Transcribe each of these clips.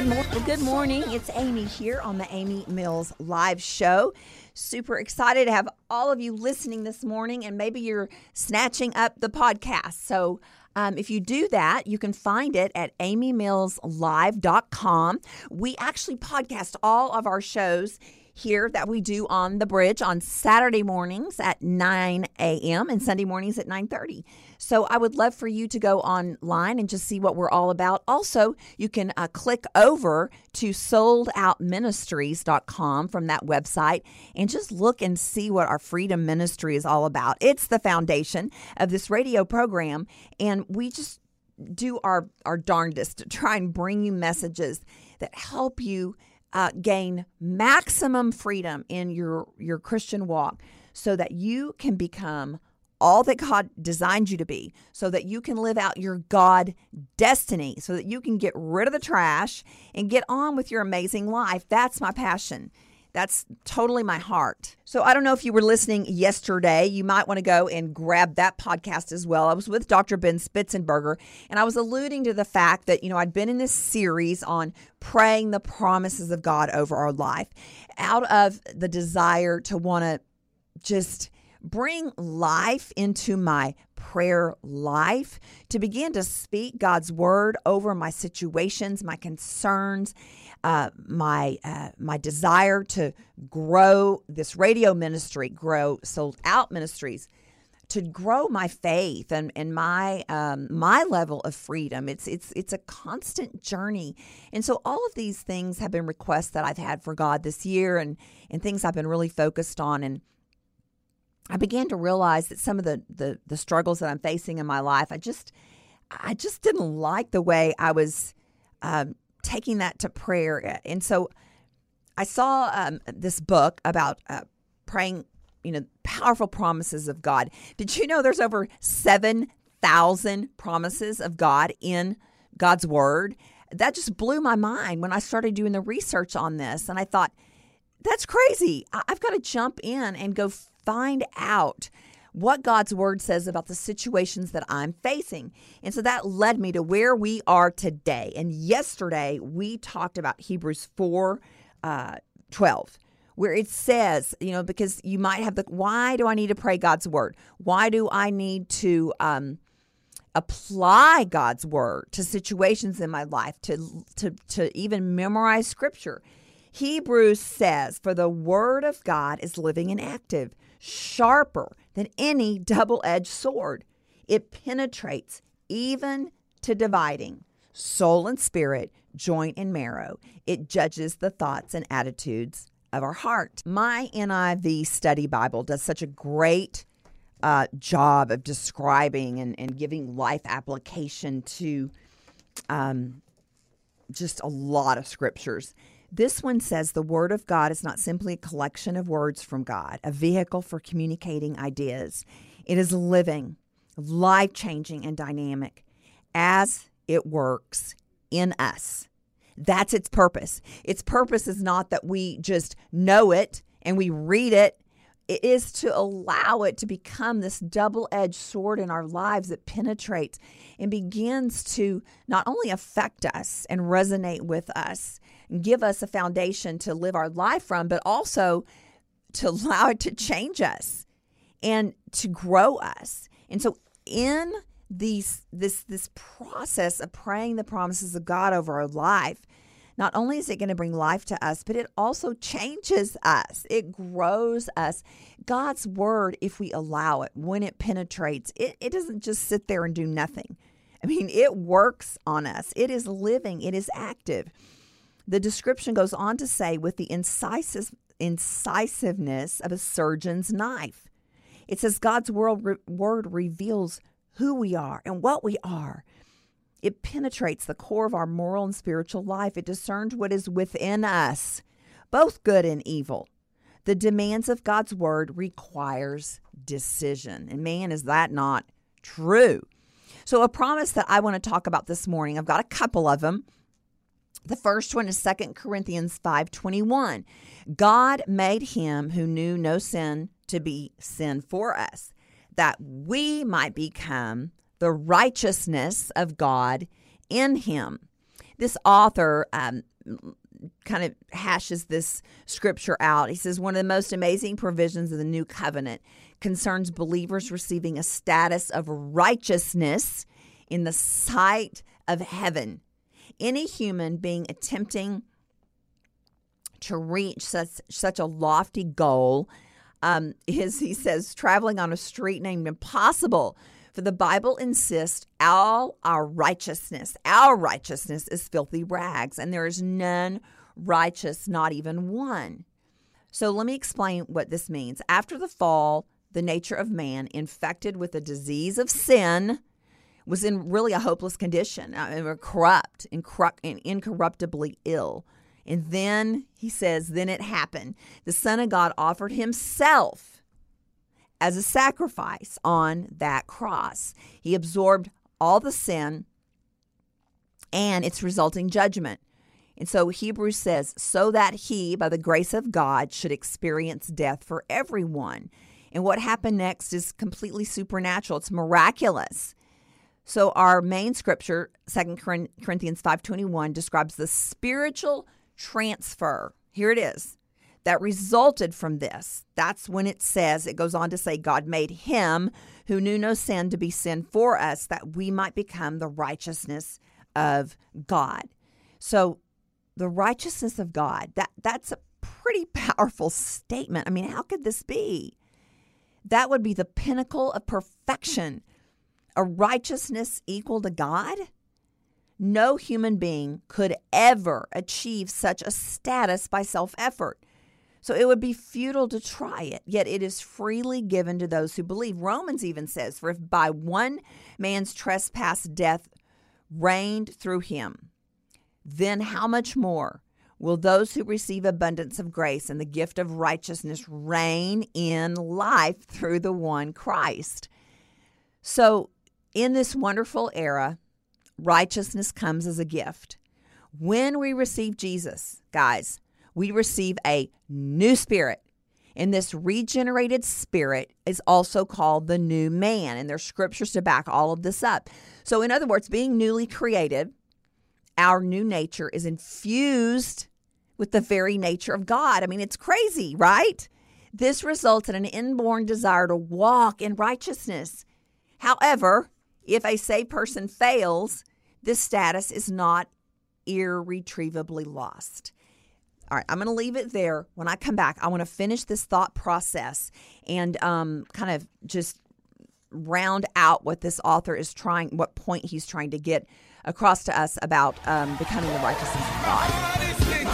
Good, good morning. It's Amy here on the Amy Mills Live Show. Super excited to have all of you listening this morning, and maybe you're snatching up the podcast. So, um, if you do that, you can find it at amymillslive.com. We actually podcast all of our shows here that we do on the bridge on Saturday mornings at 9 a.m. and Sunday mornings at 9:30. So I would love for you to go online and just see what we're all about. Also, you can uh, click over to souledoutministries.com from that website and just look and see what our freedom ministry is all about. It's the foundation of this radio program, and we just do our our darndest to try and bring you messages that help you uh, gain maximum freedom in your your Christian walk, so that you can become all that God designed you to be, so that you can live out your God destiny, so that you can get rid of the trash and get on with your amazing life. That's my passion. That's totally my heart. So I don't know if you were listening yesterday. You might want to go and grab that podcast as well. I was with Dr. Ben Spitzenberger, and I was alluding to the fact that, you know, I'd been in this series on praying the promises of God over our life out of the desire to want to just bring life into my prayer life, to begin to speak God's word over my situations, my concerns, uh, my uh, my desire to grow this radio ministry, grow souled out ministries, to grow my faith and, and my um, my level of freedom. It's it's it's a constant journey, and so all of these things have been requests that I've had for God this year, and and things I've been really focused on and. I began to realize that some of the, the the struggles that I'm facing in my life, I just I just didn't like the way I was um, taking that to prayer. And so I saw um, this book about uh, praying, you know, powerful promises of God. Did you know there's over 7,000 promises of God in God's Word? That just blew my mind when I started doing the research on this. And I thought, that's crazy. I've got to jump in and go find out what God's word says about the situations that I'm facing. And so that led me to where we are today. And yesterday we talked about Hebrews 4 uh, 12 where it says, you know, because you might have the, why do I need to pray God's word? Why do I need to um, apply God's word to situations in my life, to, to, to even memorize scripture? Hebrews says, for the word of God is living and active, sharper than any double edged sword. It penetrates even to dividing soul and spirit, joint and marrow. It judges the thoughts and attitudes of our heart. My NIV study Bible does such a great uh, job of describing and, and giving life application to um, just a lot of scriptures. This one says the Word of God is not simply a collection of words from God, a vehicle for communicating ideas. It is living, life changing, and dynamic as it works in us. That's its purpose. Its purpose is not that we just know it and we read it. It is to allow it to become this double edged sword in our lives that penetrates and begins to not only affect us and resonate with us, give us a foundation to live our life from, but also to allow it to change us and to grow us. And so in these this this process of praying the promises of God over our life, not only is it going to bring life to us, but it also changes us. It grows us. God's word, if we allow it, when it penetrates, it, it doesn't just sit there and do nothing. I mean, it works on us. It is living, it is active. The description goes on to say, with the incisive, incisiveness of a surgeon's knife. It says God's word, word reveals who we are and what we are. It penetrates the core of our moral and spiritual life. It discerns what is within us, both good and evil. The demands of God's word requires decision. And man, is that not true? So a promise that I want to talk about this morning, I've got a couple of them. The first one is Second Corinthians 5:21. God made him who knew no sin to be sin for us, that we might become the righteousness of God in him. this author um, kind of hashes this scripture out. He says one of the most amazing provisions of the new covenant concerns believers receiving a status of righteousness in the sight of heaven. Any human being attempting to reach such, such a lofty goal um, is, he says, traveling on a street named impossible. For the Bible insists all our righteousness, our righteousness is filthy rags, and there is none righteous, not even one. So let me explain what this means. After the fall, the nature of man, infected with the disease of sin, was in really a hopeless condition, uh, corrupt, and incorruptibly ill. And then he says, then it happened. The Son of God offered himself as a sacrifice on that cross. He absorbed all the sin and its resulting judgment. And so Hebrews says, so that he, by the grace of God, should experience death for everyone. And what happened next is completely supernatural. It's miraculous. So our main scripture, 2 Corinthians 5:21 describes the spiritual transfer. Here it is. That resulted from this. That's when it says, it goes on to say, God made him who knew no sin to be sin for us, that we might become the righteousness of God. So, the righteousness of God, that, that's a pretty powerful statement. I mean, how could this be? That would be the pinnacle of perfection. A righteousness equal to God? No human being could ever achieve such a status by self effort. So it would be futile to try it, yet it is freely given to those who believe. Romans even says, For if by one man's trespass death reigned through him, then how much more will those who receive abundance of grace and the gift of righteousness reign in life through the one Christ? So, in this wonderful era, righteousness comes as a gift. When we receive Jesus, guys, we receive a new spirit. And this regenerated spirit is also called the new man. And there's scriptures to back all of this up. So, in other words, being newly created, our new nature is infused with the very nature of God. I mean, it's crazy, right? This results in an inborn desire to walk in righteousness. However, if a saved person fails, this status is not irretrievably lost. All right, I'm going to leave it there. When I come back, I want to finish this thought process and um, kind of just round out what this author is trying, what point he's trying to get across to us about um, becoming the righteousness of God.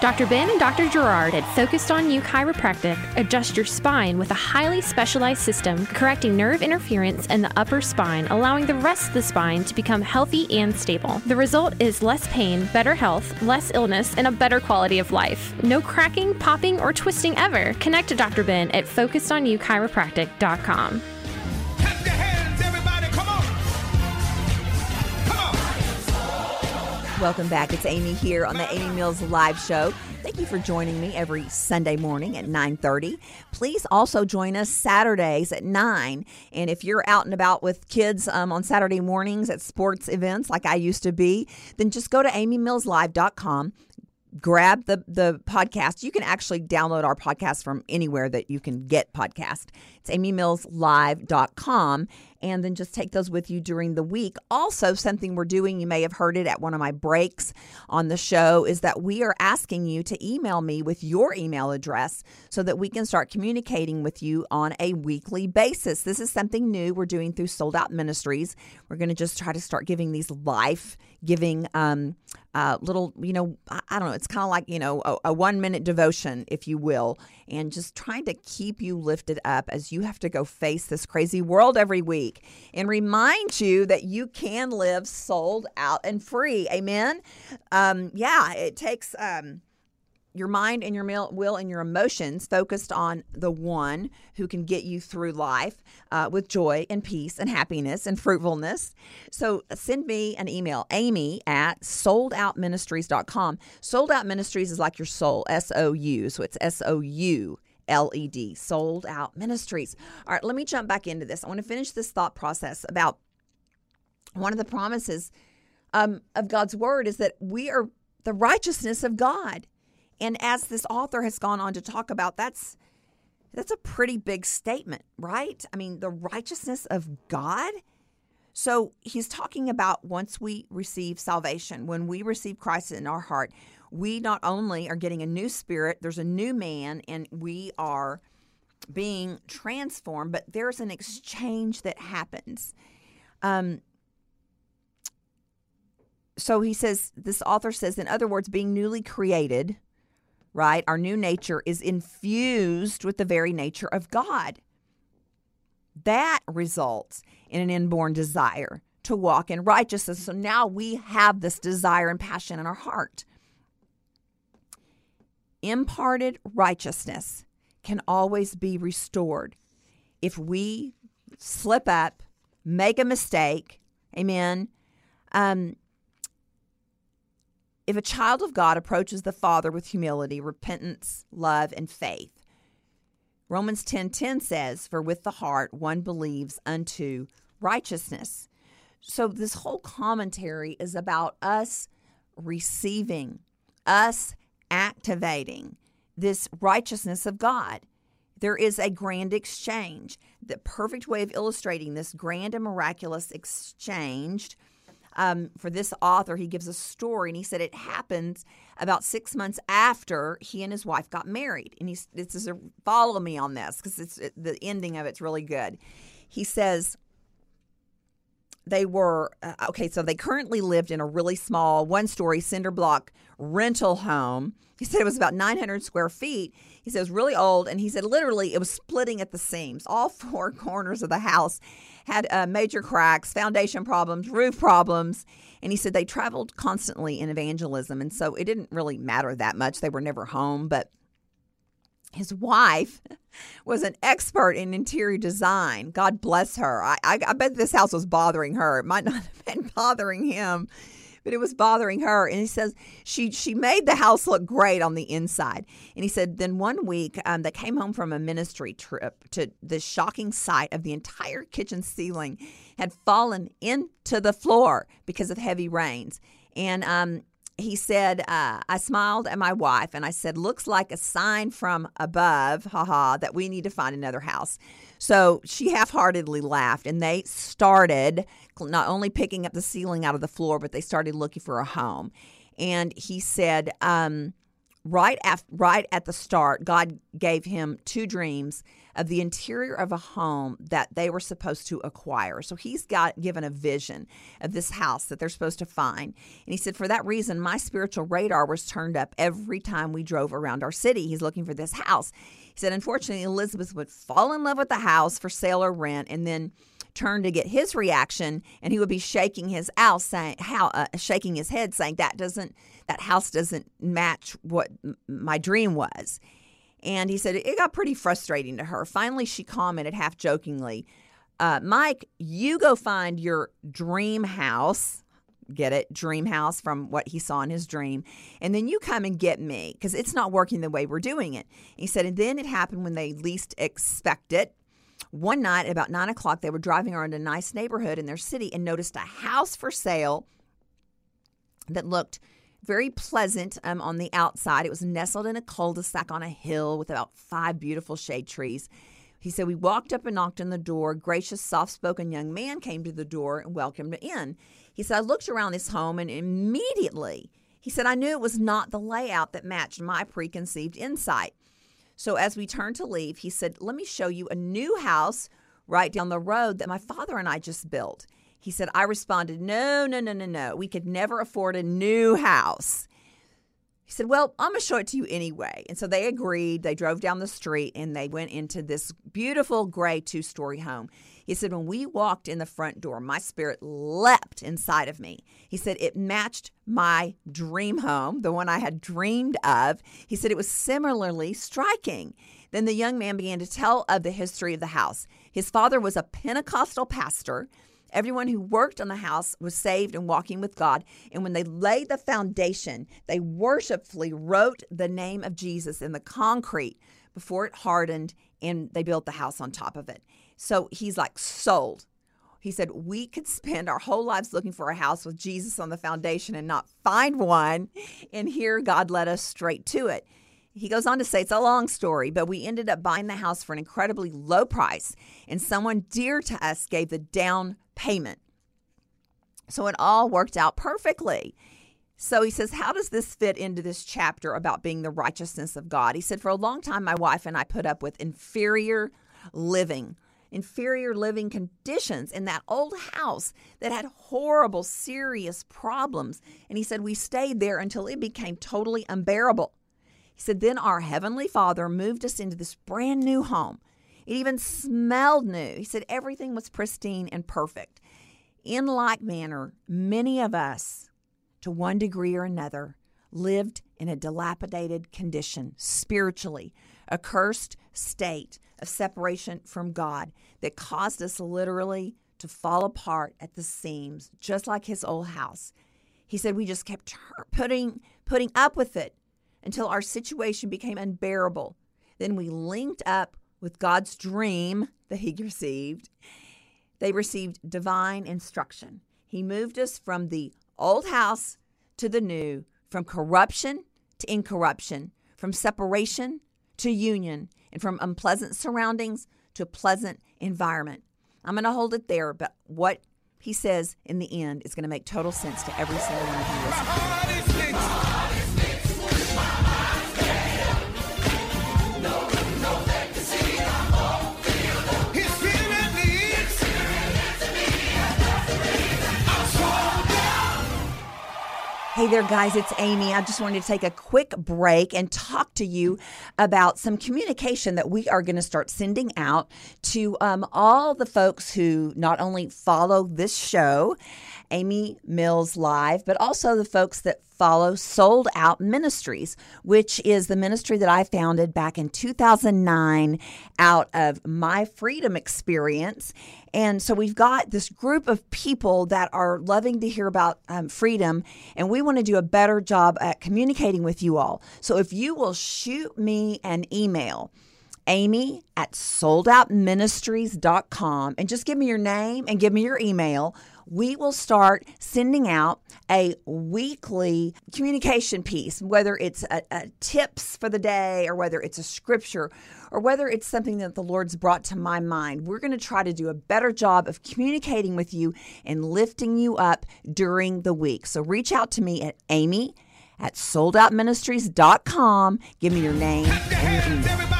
Dr. Ben and Dr. Gerard at Focused on You Chiropractic adjust your spine with a highly specialized system correcting nerve interference in the upper spine, allowing the rest of the spine to become healthy and stable. The result is less pain, better health, less illness, and a better quality of life. No cracking, popping, or twisting ever. Connect to Dr. Ben at focusedonyouchiropractic.com. Welcome back. It's Amy here on the Amy Mills Live Show. Thank you for joining me every Sunday morning at 9:30. Please also join us Saturdays at 9. And if you're out and about with kids um, on Saturday mornings at sports events like I used to be, then just go to amymillslive.com grab the the podcast. You can actually download our podcast from anywhere that you can get podcast. It's amymillslive.com and then just take those with you during the week. Also, something we're doing, you may have heard it at one of my breaks on the show, is that we are asking you to email me with your email address so that we can start communicating with you on a weekly basis. This is something new we're doing through Souled Out Ministries. We're going to just try to start giving these life giving um, little, you know, I, I, don't know, it's kind of like, you know, a, a one minute devotion, if you will, and just trying to keep you lifted up as you have to go face this crazy world every week and remind you that you can live sold out and free. Amen. Um, yeah, it takes. Um, your mind and your will and your emotions focused on the one who can get you through life uh, with joy and peace and happiness and fruitfulness. So send me an email, amy at souledoutministries.com. Souled Out Ministries is like your soul, S O U. So it's S O U. L E D, souled out ministries. All right, let me jump back into this. I want to finish this thought process about one of the promises um, of God's word is that we are the righteousness of God. And as this author has gone on to talk about, that's that's a pretty big statement, right? I mean, the righteousness of God. So he's talking about once we receive salvation, when we receive Christ in our heart, we not only are getting a new spirit, there's a new man, and we are being transformed, but there's an exchange that happens. Um, so he says, this author says, in other words, being newly created, right? Our new nature is infused with the very nature of God. That results in an inborn desire to walk in righteousness. So now we have this desire and passion in our heart. Imparted righteousness can always be restored if we slip up, make a mistake, amen. Um, if a child of God approaches the Father with humility, repentance, love, and faith, Romans 10:10 10, 10 says, "For with the heart one believes unto righteousness." So this whole commentary is about us receiving, us activating this righteousness of God. There is a grand exchange. The perfect way of illustrating this grand and miraculous exchange um, for this author, he gives a story, and he said it happens about six months after he and his wife got married. And he's this is a follow me on this because it's it, the ending of it's really good. He says they were uh, okay. So they currently lived in a really small one story cinder block rental home. He said it was about 900 square feet. He was really old, and he said literally it was splitting at the seams. All four corners of the house had uh, major cracks, foundation problems, roof problems. And he said they traveled constantly in evangelism. And so it didn't really matter that much. They were never home. But his wife was an expert in interior design. God bless her. I, I, I bet this house was bothering her. It might not have been bothering him but it was bothering her. And he says she she made the house look great on the inside. And he said then one week um, they came home from a ministry trip to the shocking sight of the entire kitchen ceiling had fallen into the floor because of heavy rains. And um, he said, uh, I smiled at my wife and I said, looks like a sign from above, haha, that we need to find another house. So she half heartedly laughed and they started not only picking up the ceiling out of the floor, but they started looking for a home. And he said, um, right, af- right at the start, God gave him two dreams of the interior of a home that they were supposed to acquire. So he's got given a vision of this house that they're supposed to find. And he said, For that reason, my spiritual radar was turned up every time we drove around our city. He's looking for this house. Said, unfortunately, Elizabeth would fall in love with the house for sale or rent and then turn to get his reaction and he would be shaking his house saying how uh, shaking his head saying that doesn't that house doesn't match what m- my dream was. And he said it got pretty frustrating to her. Finally she commented half jokingly uh, mike you go find your dream house get it dream house from what he saw in his dream. And then you come and get me because it's not working the way we're doing it. He said and then it happened when they least expect it. One night at about nine o'clock they were driving around a nice neighborhood in their city and noticed a house for sale that looked very pleasant um, on the outside. It was nestled in a cul-de-sac on a hill with about five beautiful shade trees he said, We walked up and knocked on the door. A gracious, soft spoken young man came to the door and welcomed in. He said, I looked around this home and immediately, he said, I knew it was not the layout that matched my preconceived insight. So as we turned to leave, he said, Let me show you a new house right down the road that my father and I just built. He said, I responded, No, no, no, no, no. We could never afford a new house. He said, Well, I'm going to show it to you anyway. And so they agreed. They drove down the street and they went into this beautiful gray two story home. He said, When we walked in the front door, my spirit leapt inside of me. He said, It matched my dream home, the one I had dreamed of. He said, It was similarly striking. Then the young man began to tell of the history of the house. His father was a Pentecostal pastor. Everyone who worked on the house was saved and walking with God. And when they laid the foundation, they worshipfully wrote the name of Jesus in the concrete before it hardened and they built the house on top of it. So he's like sold. He said, We could spend our whole lives looking for a house with Jesus on the foundation and not find one. And here God led us straight to it. He goes on to say it's a long story, but we ended up buying the house for an incredibly low price, and someone dear to us gave the down payment. So it all worked out perfectly. So he says, How does this fit into this chapter about being the righteousness of God? He said, For a long time, my wife and I put up with inferior living, inferior living conditions in that old house that had horrible, serious problems. And he said, We stayed there until it became totally unbearable. He said, Then our Heavenly Father moved us into this brand new home. It even smelled new. He said, Everything was pristine and perfect. In like manner, many of us, to one degree or another, lived in a dilapidated condition spiritually, a cursed state of separation from God that caused us literally to fall apart at the seams, just like his old house. He said we just kept putting putting up with it until our situation became unbearable. Then we linked up with God's dream that He received. They received divine instruction. He moved us from the old house to the new, from corruption to incorruption, from separation to union, and from unpleasant surroundings to a pleasant environment. I'm going to hold it there, but what he says in the end is going to make total sense to every single one of you. Hey there, guys, it's Amy. I just wanted to take a quick break and talk to you about some communication that we are going to start sending out to um, all the folks who not only follow this show, Amy Mills Live, but also the folks that follow Souled Out Ministries, which is the ministry that I founded back in 2009 out of my freedom experience. And so we've got this group of people that are loving to hear about um, freedom, and we want to do a better job at communicating with you all. So if you will shoot me an email, amy at souledoutministries.com, and just give me your name and give me your email we will start sending out a weekly communication piece, whether it's a, a tips for the day or whether it's a scripture or whether it's something that the Lord's brought to my mind. We're going to try to do a better job of communicating with you and lifting you up during the week. So reach out to me at Amy at souledoutministries.com. Give me your name and your email.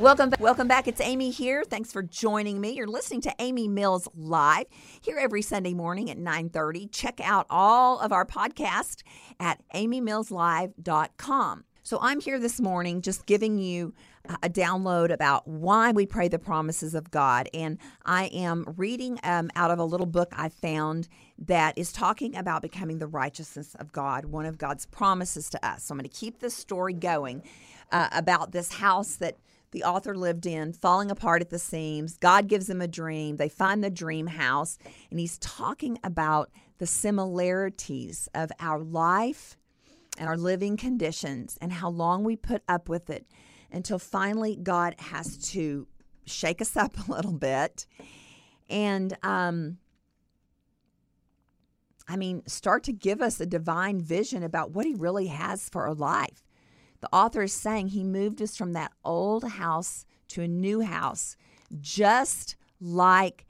Welcome, back. welcome back. It's Amy here. Thanks for joining me. You're listening to Amy Mills Live here every Sunday morning at 9:30. Check out all of our podcasts at amymillslive.com. So I'm here this morning just giving you a download about why we pray the promises of God. And I am reading um, out of a little book I found that is talking about becoming the righteousness of God, one of God's promises to us. So I'm going to keep this story going uh, about this house that the author lived in, falling apart at the seams. God gives them a dream. They find the dream house, and he's talking about the similarities of our life and our living conditions and how long we put up with it until finally God has to shake us up a little bit and um, I mean, start to give us a divine vision about what He really has for our life. The author is saying he moved us from that old house to a new house, just like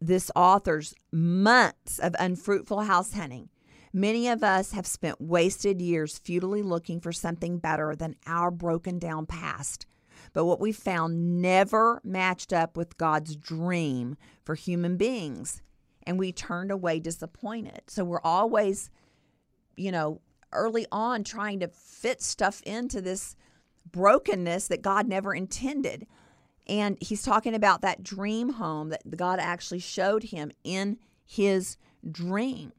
this author's months of unfruitful house hunting. Many of us have spent wasted years futilely looking for something better than our broken down past. but what we found never matched up with God's dream for human beings. And we turned away disappointed. So we're always, you know, early on trying to fit stuff into this brokenness that God never intended. And he's talking about that dream home that God actually showed him in his dream.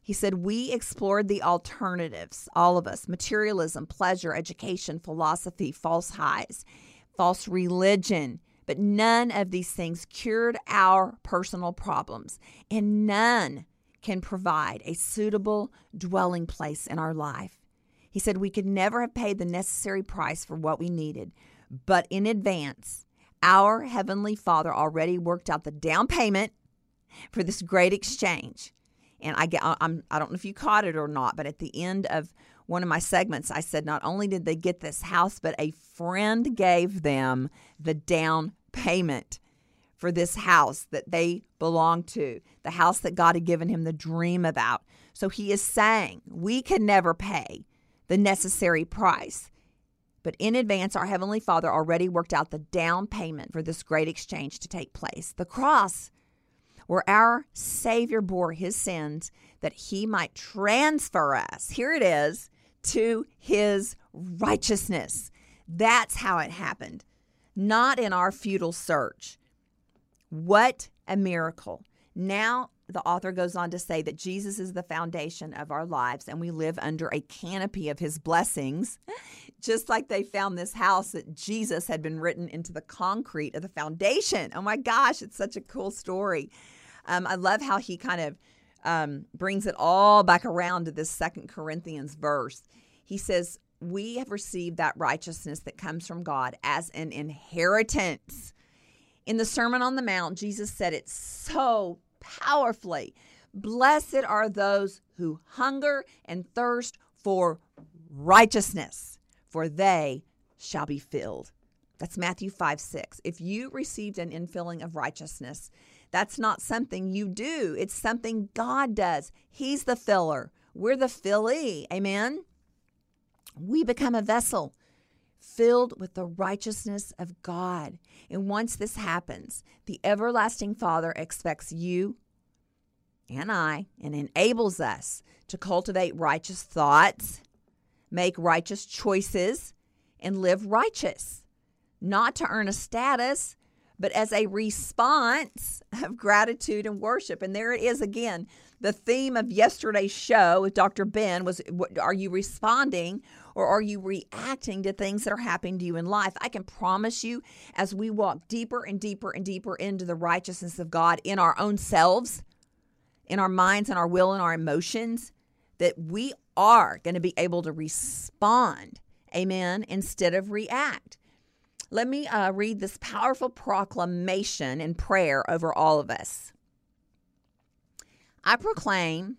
He said, We explored the alternatives, all of us materialism, pleasure, education, philosophy, false highs, false religion. But none of these things cured our personal problems, and none can provide a suitable dwelling place in our life. He said we could never have paid the necessary price for what we needed, but in advance, our Heavenly Father already worked out the down payment for this great exchange. And I get, I'm, I don't know if you caught it or not, but at the end of one of my segments, I said not only did they get this house, but a friend gave them the down payment for this house that they belong to, the house that God had given him the dream about. So he is saying we can never pay the necessary price. But in advance, our Heavenly Father already worked out the down payment for this great exchange to take place. The cross, where our Savior bore his sins that he might transfer us. Here it is to his righteousness. That's how it happened, not in our futile search. What a miracle. Now, the author goes on to say that Jesus is the foundation of our lives and we live under a canopy of his blessings, just like they found this house that Jesus had been written into the concrete of the foundation. Oh my gosh, it's such a cool story. Um, I love how he kind of um, brings it all back around to this Second Corinthians verse. He says, We have received that righteousness that comes from God as an inheritance. In the Sermon on the Mount, Jesus said it so powerfully Blessed are those who hunger and thirst for righteousness, for they shall be filled. That's Matthew 5 6. If you received an infilling of righteousness, that's not something you do, it's something God does. He's the filler, we're the fillee. Amen. We become a vessel filled with the righteousness of God. And once this happens, the everlasting Father expects you and I and enables us to cultivate righteous thoughts, make righteous choices, and live righteous, not to earn a status, but as a response of gratitude and worship. And there it is again. The theme of yesterday's show with Dr. Ben was Are you responding or are you reacting to things that are happening to you in life? I can promise you, as we walk deeper and deeper and deeper into the righteousness of God in our own selves, in our minds and our will and our emotions, that we are going to be able to respond, amen, instead of react. Let me uh, read this powerful proclamation and prayer over all of us. I proclaim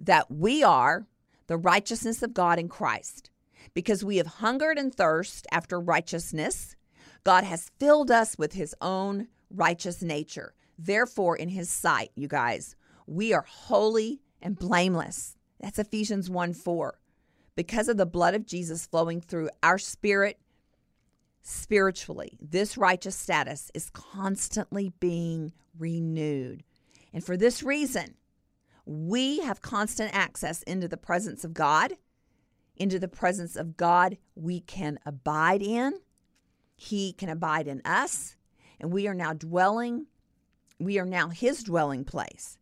that we are the righteousness of God in Christ. Because we have hungered and thirst after righteousness, God has filled us with his own righteous nature. Therefore, in his sight, you guys, we are holy and blameless. That's Ephesians 1 4. Because of the blood of Jesus flowing through our spirit spiritually, this righteous status is constantly being renewed. And for this reason, we have constant access into the presence of God into the presence of God we can abide in. He can abide in us, and we are now dwelling, we are now His dwelling place.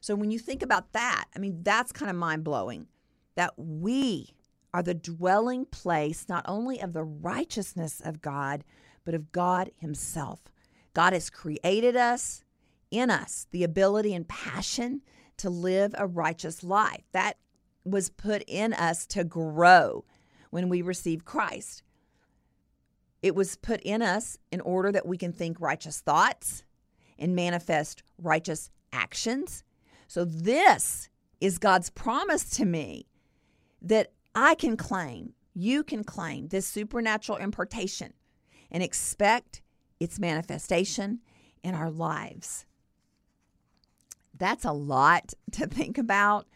So when you think about that, I mean, that's kind of mind blowing that we are the dwelling place not only of the righteousness of God, but of God Himself. God has created us, in us, the ability and passion to live a righteous life. That was put in us to grow when we receive Christ. It was put in us in order that we can think righteous thoughts and manifest righteous actions. So, this is God's promise to me that I can claim, you can claim this supernatural impartation and expect its manifestation in our lives. That's a lot to think about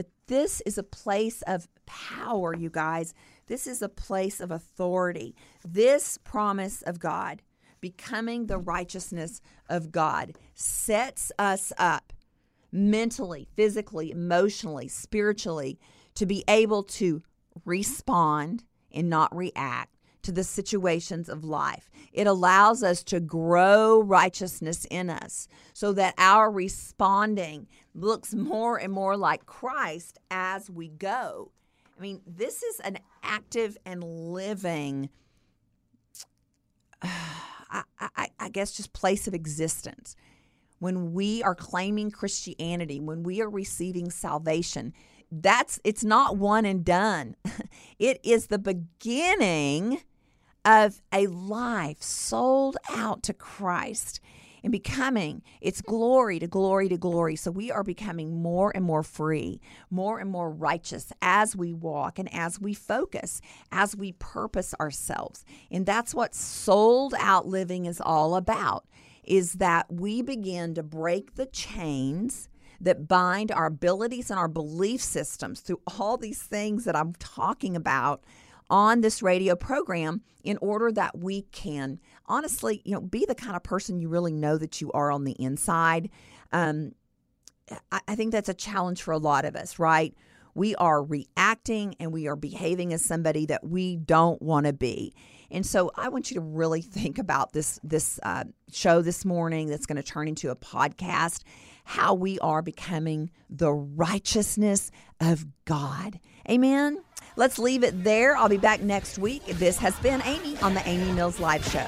But this is a place of power, you guys. This is a place of authority. This promise of God, becoming the righteousness of God, sets us up mentally, physically, emotionally, spiritually to be able to respond and not react to the situations of life. It allows us to grow righteousness in us so that our responding looks more and more like Christ as we go. I mean, this is an active and living, I, I, I guess, just place of existence. When we are claiming Christianity, when we are receiving salvation, that's it's not one and done. It is the beginning of a life sold out to Christ and becoming its glory to glory to glory. So we are becoming more and more free, more and more righteous as we walk and as we focus, as we purpose ourselves. And that's what sold out living is all about is that we begin to break the chains that bind our abilities and our belief systems through all these things that I'm talking about on this radio program in order that we can honestly, you know, be the kind of person you really know that you are on the inside. Um, I, I think that's a challenge for a lot of us, right? We are reacting and we are behaving as somebody that we don't want to be. And so I want you to really think about this this uh, show this morning that's going to turn into a podcast. How we are becoming the righteousness of God. Amen. Let's leave it there. I'll be back next week. This has been Amy on the Amy Mills Live Show.